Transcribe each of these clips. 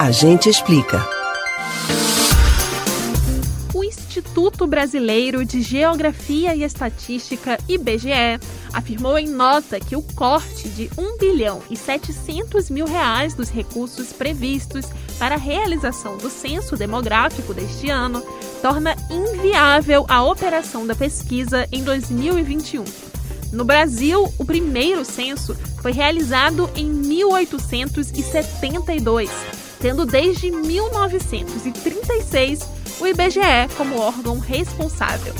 A gente explica. O Instituto Brasileiro de Geografia e Estatística, IBGE, afirmou em nota que o corte de 1 bilhão e 700 mil reais dos recursos previstos para a realização do censo demográfico deste ano torna inviável a operação da pesquisa em 2021. No Brasil, o primeiro censo foi realizado em 1872, tendo desde 1936 o IBGE como órgão responsável.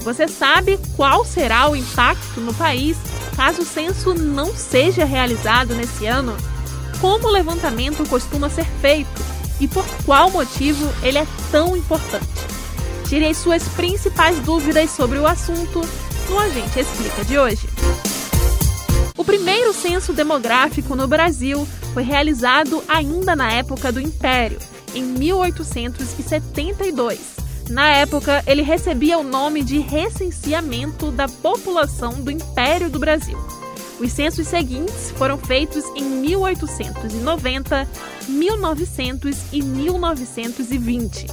Você sabe qual será o impacto no país caso o censo não seja realizado nesse ano? Como o levantamento costuma ser feito e por qual motivo ele é tão importante? Tire as suas principais dúvidas sobre o assunto no Agente Explica de hoje. O primeiro censo demográfico no Brasil foi realizado ainda na época do Império, em 1872. Na época, ele recebia o nome de Recenseamento da População do Império do Brasil. Os censos seguintes foram feitos em 1890, 1900 e 1920.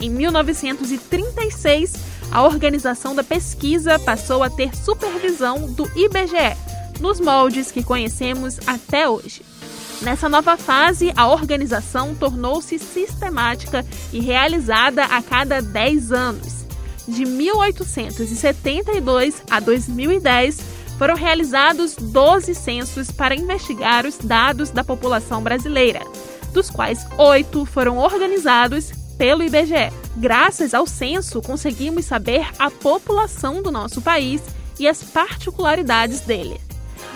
Em 1936, a organização da pesquisa passou a ter supervisão do IBGE, nos moldes que conhecemos até hoje. Nessa nova fase, a organização tornou-se sistemática e realizada a cada 10 anos. De 1872 a 2010, foram realizados 12 censos para investigar os dados da população brasileira, dos quais oito foram organizados pelo IBGE. Graças ao censo, conseguimos saber a população do nosso país e as particularidades dele.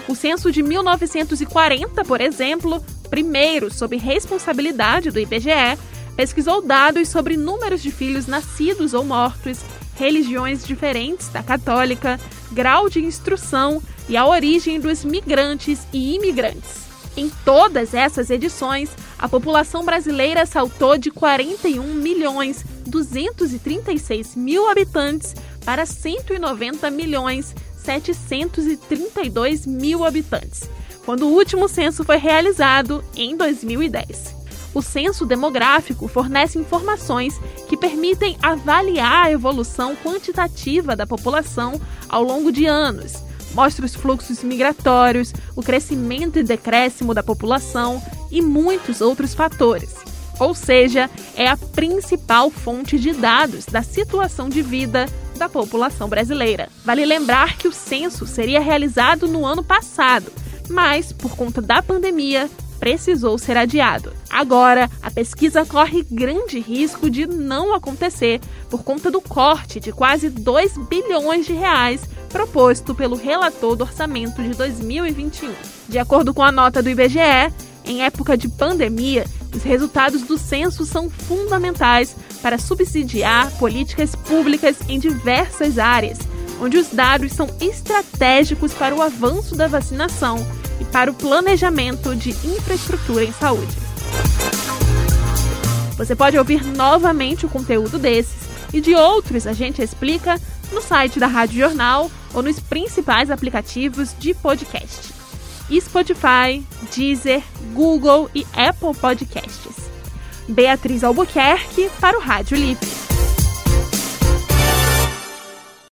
O censo de 1940, por exemplo, primeiro sob responsabilidade do IBGE, pesquisou dados sobre números de filhos nascidos ou mortos, religiões diferentes da católica, grau de instrução e a origem dos migrantes e imigrantes. Em todas essas edições, a população brasileira saltou de 41 milhões 236 mil habitantes para 190 milhões 732 mil habitantes, quando o último censo foi realizado em 2010. O censo demográfico fornece informações que permitem avaliar a evolução quantitativa da população ao longo de anos. Mostra os fluxos migratórios, o crescimento e decréscimo da população e muitos outros fatores. Ou seja, é a principal fonte de dados da situação de vida da população brasileira. Vale lembrar que o censo seria realizado no ano passado, mas, por conta da pandemia, precisou ser adiado. Agora, a pesquisa corre grande risco de não acontecer por conta do corte de quase 2 bilhões de reais proposto pelo relator do orçamento de 2021. De acordo com a nota do IBGE, em época de pandemia, os resultados do censo são fundamentais para subsidiar políticas públicas em diversas áreas, onde os dados são estratégicos para o avanço da vacinação e para o planejamento de infraestrutura em saúde. Você pode ouvir novamente o conteúdo desses e de outros a gente explica no site da Rádio Jornal ou nos principais aplicativos de podcast. Spotify, Deezer, Google e Apple Podcasts. Beatriz Albuquerque para o Rádio Livre.